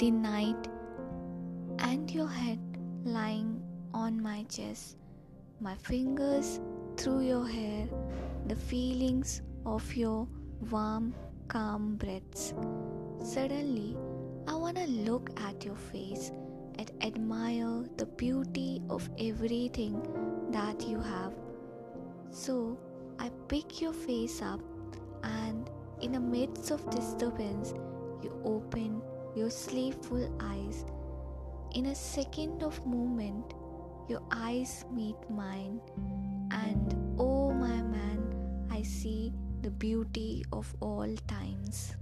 the night and your head lying on my chest, my fingers through your hair, the feelings of your warm, calm breaths. Suddenly, I wanna look at your face and admire the beauty of everything that you have. So, I pick your face up, and in the midst of disturbance, you open sleepful eyes. In a second of movement, your eyes meet mine, and oh my man, I see the beauty of all times.